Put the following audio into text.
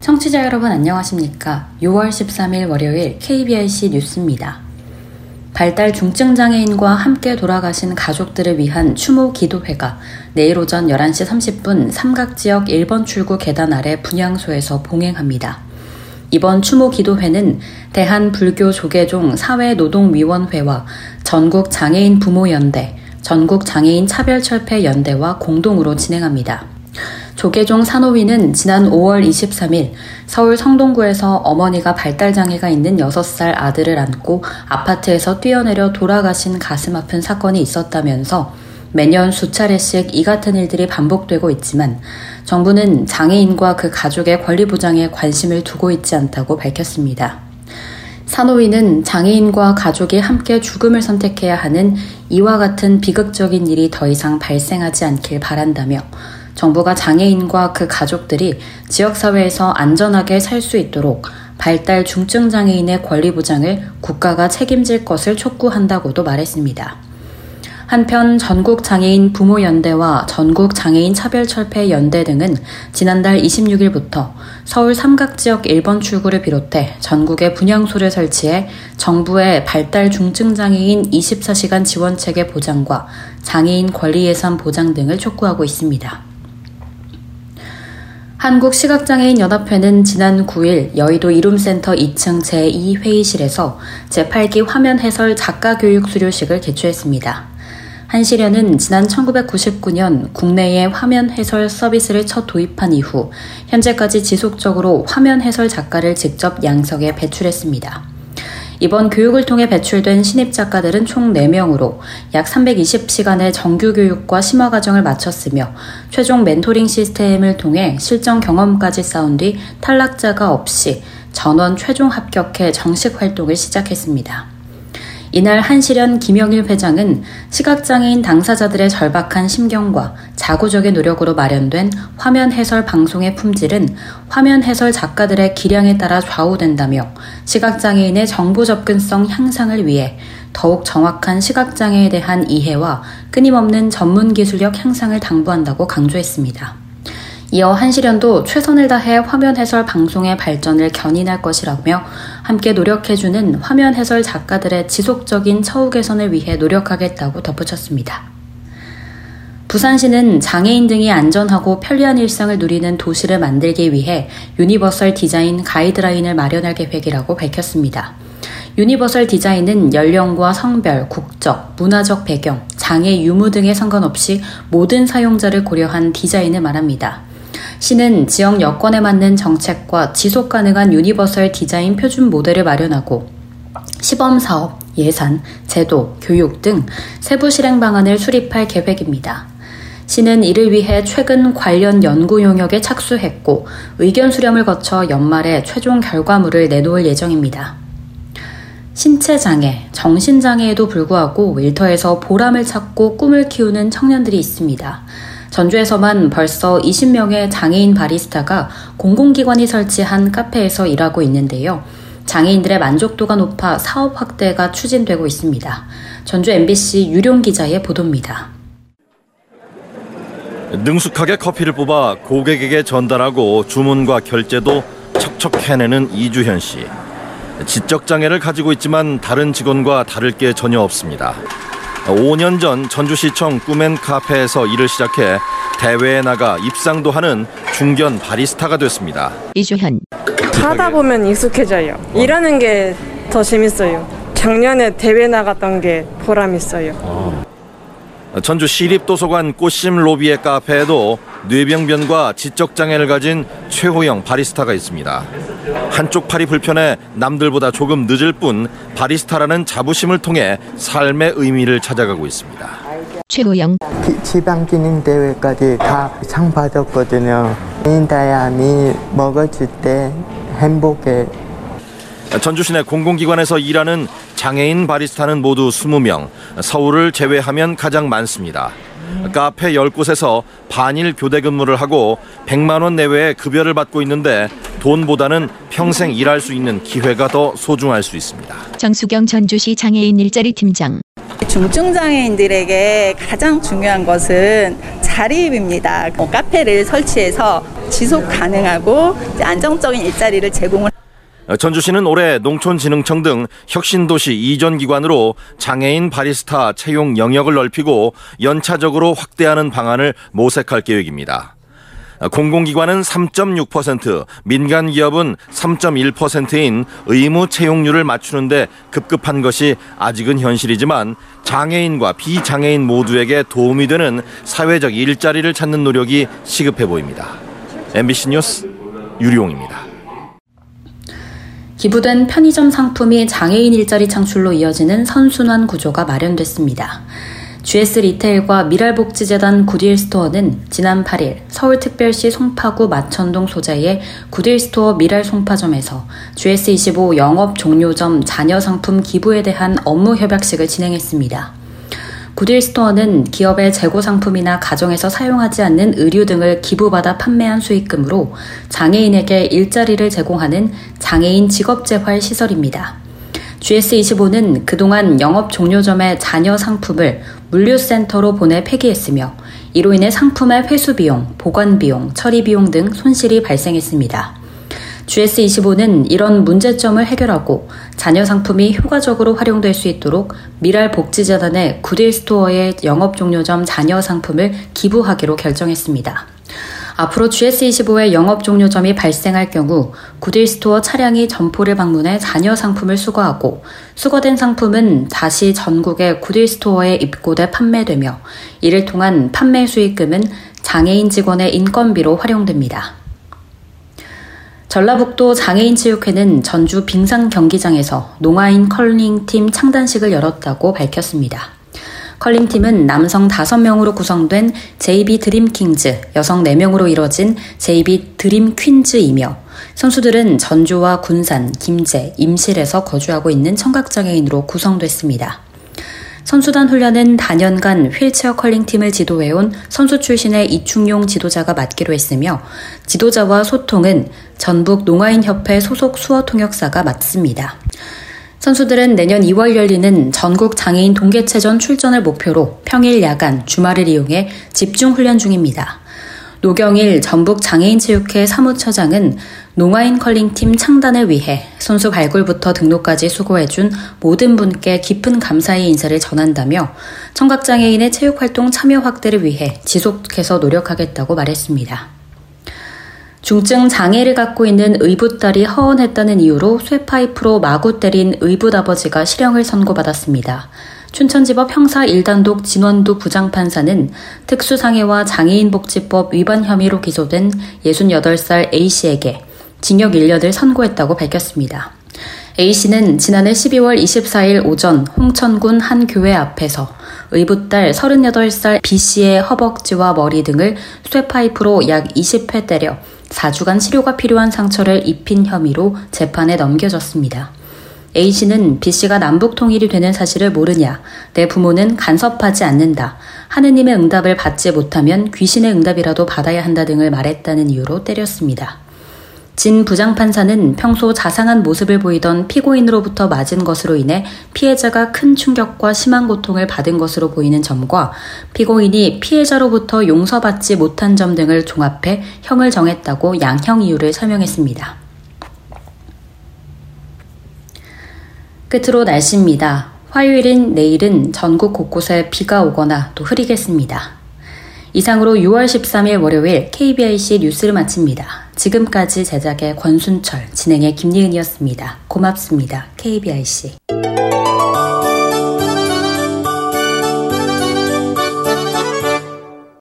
청취자 여러분 안녕하십니까? 6월 13일 월요일 KBRC 뉴스입니다. 발달 중증 장애인과 함께 돌아가신 가족들을 위한 추모 기도회가 내일 오전 11시 30분 삼각지역 1번 출구 계단 아래 분향소에서 봉행합니다. 이번 추모 기도회는 대한불교조계종 사회노동위원회와 전국장애인 부모연대, 전국장애인 차별철폐연대와 공동으로 진행합니다. 조계종 산호위는 지난 5월 23일 서울 성동구에서 어머니가 발달장애가 있는 6살 아들을 안고 아파트에서 뛰어내려 돌아가신 가슴 아픈 사건이 있었다면서 매년 수차례씩 이 같은 일들이 반복되고 있지만 정부는 장애인과 그 가족의 권리 보장에 관심을 두고 있지 않다고 밝혔습니다. 산호위는 장애인과 가족이 함께 죽음을 선택해야 하는 이와 같은 비극적인 일이 더 이상 발생하지 않길 바란다며 정부가 장애인과 그 가족들이 지역사회에서 안전하게 살 수 있도록 발달 중증 장애인의 권리 보장을 국가가 책임질 것을 촉구한다고도 말했습니다. 한편 전국 장애인 부모 연대와 전국 장애인 차별 철폐 연대 등은 지난달 26일부터 서울 삼각 지역 1번 출구를 비롯해 전국에 분향소를 설치해 정부의 발달 중증 장애인 24시간 지원 체계 보장과 장애인 권리 예산 보장 등을 촉구하고 있습니다. 한국시각장애인 연합회는 지난 9일 여의도 이룸센터 2층 제2회의실에서 제8기 화면 해설 작가 교육 수료식을 개최했습니다. 한시련은 지난 1999년 국내에 화면 해설 서비스를 첫 도입한 이후 현재까지 지속적으로 화면 해설 작가를 직접 양석에 배출했습니다. 이번 교육을 통해 배출된 신입 작가들은 총 4명으로 약 320시간의 정규 교육과 심화 과정을 마쳤으며 최종 멘토링 시스템을 통해 실전 경험까지 쌓은 뒤 탈락자가 없이 전원 최종 합격해 정식 활동을 시작했습니다. 이날 한시련 김영일 회장은 시각장애인 당사자들의 절박한 심경과 자구적인 노력으로 마련된 화면 해설 방송의 품질은 화면 해설 작가들의 기량에 따라 좌우된다며 시각장애인의 정보 접근성 향상을 위해 더욱 정확한 시각장애에 대한 이해와 끊임없는 전문 기술력 향상을 당부한다고 강조했습니다. 이어 한시련도 최선을 다해 화면 해설 방송의 발전을 견인할 것이라며 함께 노력해주는 화면 해설 작가들의 지속적인 처우 개선을 위해 노력하겠다고 덧붙였습니다. 부산시는 장애인 등이 안전하고 편리한 일상을 누리는 도시를 만들기 위해 유니버설 디자인 가이드라인을 마련할 계획이라고 밝혔습니다. 유니버설 디자인은 연령과 성별, 국적, 문화적 배경, 장애 유무 등에 상관없이 모든 사용자를 고려한 디자인을 말합니다. 시는 지역 여건에 맞는 정책과 지속 가능한 유니버설 디자인 표준 모델을 마련하고 시범 사업, 예산, 제도, 교육 등 세부 실행 방안을 수립할 계획입니다. 시는 이를 위해 최근 관련 연구 용역에 착수했고 의견 수렴을 거쳐 연말에 최종 결과물을 내놓을 예정입니다. 신체 장애, 정신 장애에도 불구하고 일터에서 보람을 찾고 꿈을 키우는 청년들이 있습니다. 전주에서만 벌써 20명의 장애인 바리스타가 공공기관이 설치한 카페에서 일하고 있는데요. 장애인들의 만족도가 높아 사업 확대가 추진되고 있습니다. 전주 MBC 유룡 기자의 보도입니다. 능숙하게 커피를 뽑아 고객에게 전달하고 주문과 결제도 척척 해내는 이주현 씨. 지적 장애를 가지고 있지만 다른 직원과 다를 게 전혀 없습니다. 5년 전 전주시청 꿈앤 카페에서 일을 시작해 대회에 나가 입상도 하는 중견 바리스타가 됐습니다. 이주현. 하다 보면 익숙해져요. 일하는 게 더 재밌어요. 작년에 대회 나갔던 게 보람 있어요. 전주 시립도서관 꽃심 로비의 카페에도 뇌병변과 지적 장애를 가진 최호영 바리스타가 있습니다. 한쪽 팔이 불편해 남들보다 조금 늦을 뿐 바리스타라는 자부심을 통해 삶의 의미를 찾아가고 있습니다. 최호영. 지방 기능 대회까지 다 상 받았거든요. 인다야미 먹어줄 때 행복해. 전주 시내 공공기관에서 일하는 장애인 바리스타는 모두 20명, 서울을 제외하면 가장 많습니다. 카페 10곳에서 반일 교대 근무를 하고 100만 원 내외의 급여를 받고 있는데 돈보다는 평생 일할 수 있는 기회가 더 소중할 수 있습니다. 정수경 전주시 장애인 일자리 팀장. 중증 장애인들에게 가장 중요한 것은 자립입니다. 뭐 카페를 설치해서 지속 가능하고 안정적인 일자리를 제공을 전주시는 올해 농촌진흥청 등 혁신도시 이전 기관으로 장애인 바리스타 채용 영역을 넓히고 연차적으로 확대하는 방안을 모색할 계획입니다. 공공기관은 3.6%, 민간 기업은 3.1%인 의무 채용률을 맞추는데 급급한 것이 아직은 현실이지만 장애인과 비장애인 모두에게 도움이 되는 사회적 일자리를 찾는 노력이 시급해 보입니다. MBC 뉴스 유리용입니다. 기부된 편의점 상품이 장애인 일자리 창출로 이어지는 선순환 구조가 마련됐습니다. GS 리테일과 밀알복지재단 굿윌스토어는 지난 8일 서울특별시 송파구 마천동 소재의 굿윌스토어 밀알 송파점에서 GS25 영업 종료점 잔여 상품 기부에 대한 업무 협약식을 진행했습니다. 구딜 스토어는 기업의 재고 상품이나 가정에서 사용하지 않는 의류 등을 기부받아 판매한 수익금으로 장애인에게 일자리를 제공하는 장애인 직업재활 시설입니다. GS25는 그동안 영업 종료점의 자녀 상품을 물류센터로 보내 폐기했으며 이로 인해 상품의 회수 비용, 보관 비용, 처리 비용 등 손실이 발생했습니다. GS25는 이런 문제점을 해결하고 잔여 상품이 효과적으로 활용될 수 있도록 밀알 복지재단의 굿윌 스토어의 영업 종료점 잔여 상품을 기부하기로 결정했습니다. 앞으로 GS25의 영업 종료점이 발생할 경우 굿윌 스토어 차량이 점포를 방문해 잔여 상품을 수거하고 수거된 상품은 다시 전국의 굿윌 스토어에 입고돼 판매되며 이를 통한 판매 수익금은 장애인 직원의 인건비로 활용됩니다. 전라북도 장애인체육회는 전주 빙상 경기장에서 농아인 컬링팀 창단식을 열었다고 밝혔습니다. 컬링팀은 남성 5명으로 구성된 JB 드림킹즈, 여성 4명으로 이뤄진 JB 드림 퀸즈이며 선수들은 전주와 군산, 김제, 임실에서 거주하고 있는 청각장애인으로 구성됐습니다. 선수단 훈련은 단연간 휠체어 컬링팀을 지도해온 선수 출신의 이충용 지도자가 맡기로 했으며 지도자와 소통은 전북 농아인협회 소속 수어 통역사가 맡습니다. 선수들은 내년 2월 열리는 전국 장애인 동계체전 출전을 목표로 평일 야간 주말을 이용해 집중 훈련 중입니다. 노경일 전북 장애인체육회 사무처장은 농아인 컬링팀 창단을 위해 선수 발굴부터 등록까지 수고해준 모든 분께 깊은 감사의 인사를 전한다며 청각장애인의 체육활동 참여 확대를 위해 지속해서 노력하겠다고 말했습니다. 중증 장애를 갖고 있는 의붓딸이 허언했다는 이유로 쇠파이프로 마구 때린 의붓 아버지가 실형을 선고받았습니다. 춘천지법 형사 1단독 진원도 부장판사는 특수장애와 장애인복지법 위반 혐의로 기소된 68살 A씨에게 징역 1년을 선고했다고 밝혔습니다. A씨는 지난해 12월 24일 오전 홍천군 한 교회 앞에서 의붓딸 38살 B씨의 허벅지와 머리 등을 쇠파이프로 약 20회 때려 4주간 치료가 필요한 상처를 입힌 혐의로 재판에 넘겨졌습니다. A씨는 B씨가 남북 통일이 되는 사실을 모르냐, 내 부모는 간섭하지 않는다, 하느님의 응답을 받지 못하면 귀신의 응답이라도 받아야 한다 등을 말했다는 이유로 때렸습니다. 진 부장판사는 평소 자상한 모습을 보이던 피고인으로부터 맞은 것으로 인해 피해자가 큰 충격과 심한 고통을 받은 것으로 보이는 점과 피고인이 피해자로부터 용서받지 못한 점 등을 종합해 형을 정했다고 양형 이유를 설명했습니다. 끝으로 날씨입니다. 화요일인 내일은 전국 곳곳에 비가 오거나 또 흐리겠습니다. 이상으로 6월 13일 월요일 KBIC 뉴스를 마칩니다. 지금까지 제작의 권순철, 진행의 김예은이었습니다. 고맙습니다. KBIC.